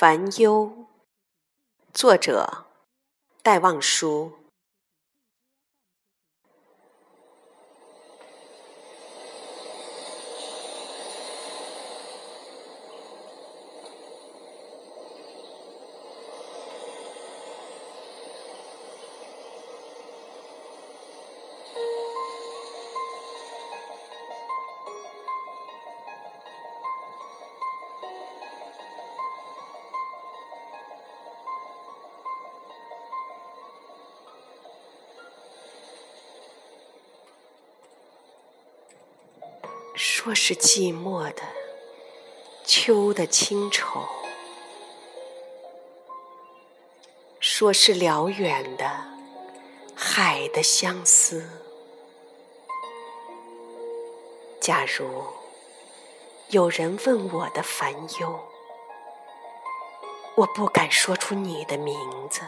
烦忧，作者戴望舒。说是寂寞的秋的清愁，说是辽远的海的相思。假如有人问我的烦忧，我不敢说出你的名字。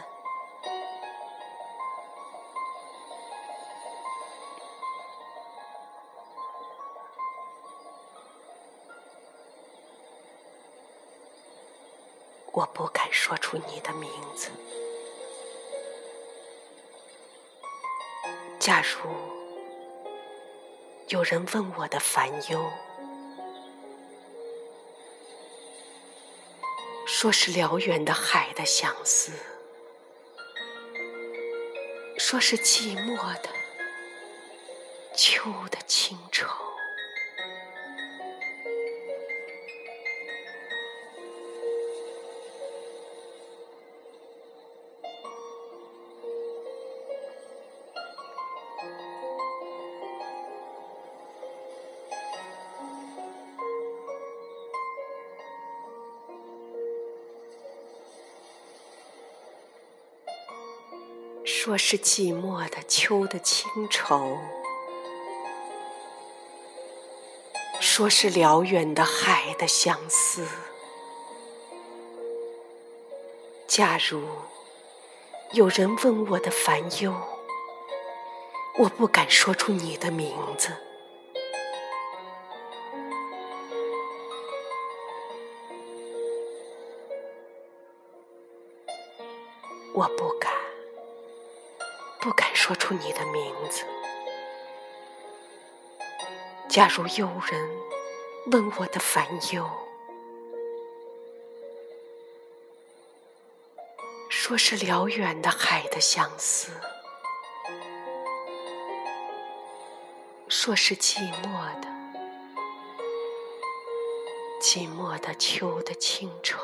我不敢说出你的名字。假如有人问我的烦忧，说是辽远的海的相思，说是寂寞的秋的清愁。说是寂寞的秋的清愁，说是辽远的海的相思。假如有人问我的烦忧，我不敢说出你的名字。我不敢。不敢说出你的名字。假如有人问我的烦忧，说是辽远的海的相思，说是寂寞的、寂寞的秋的清愁。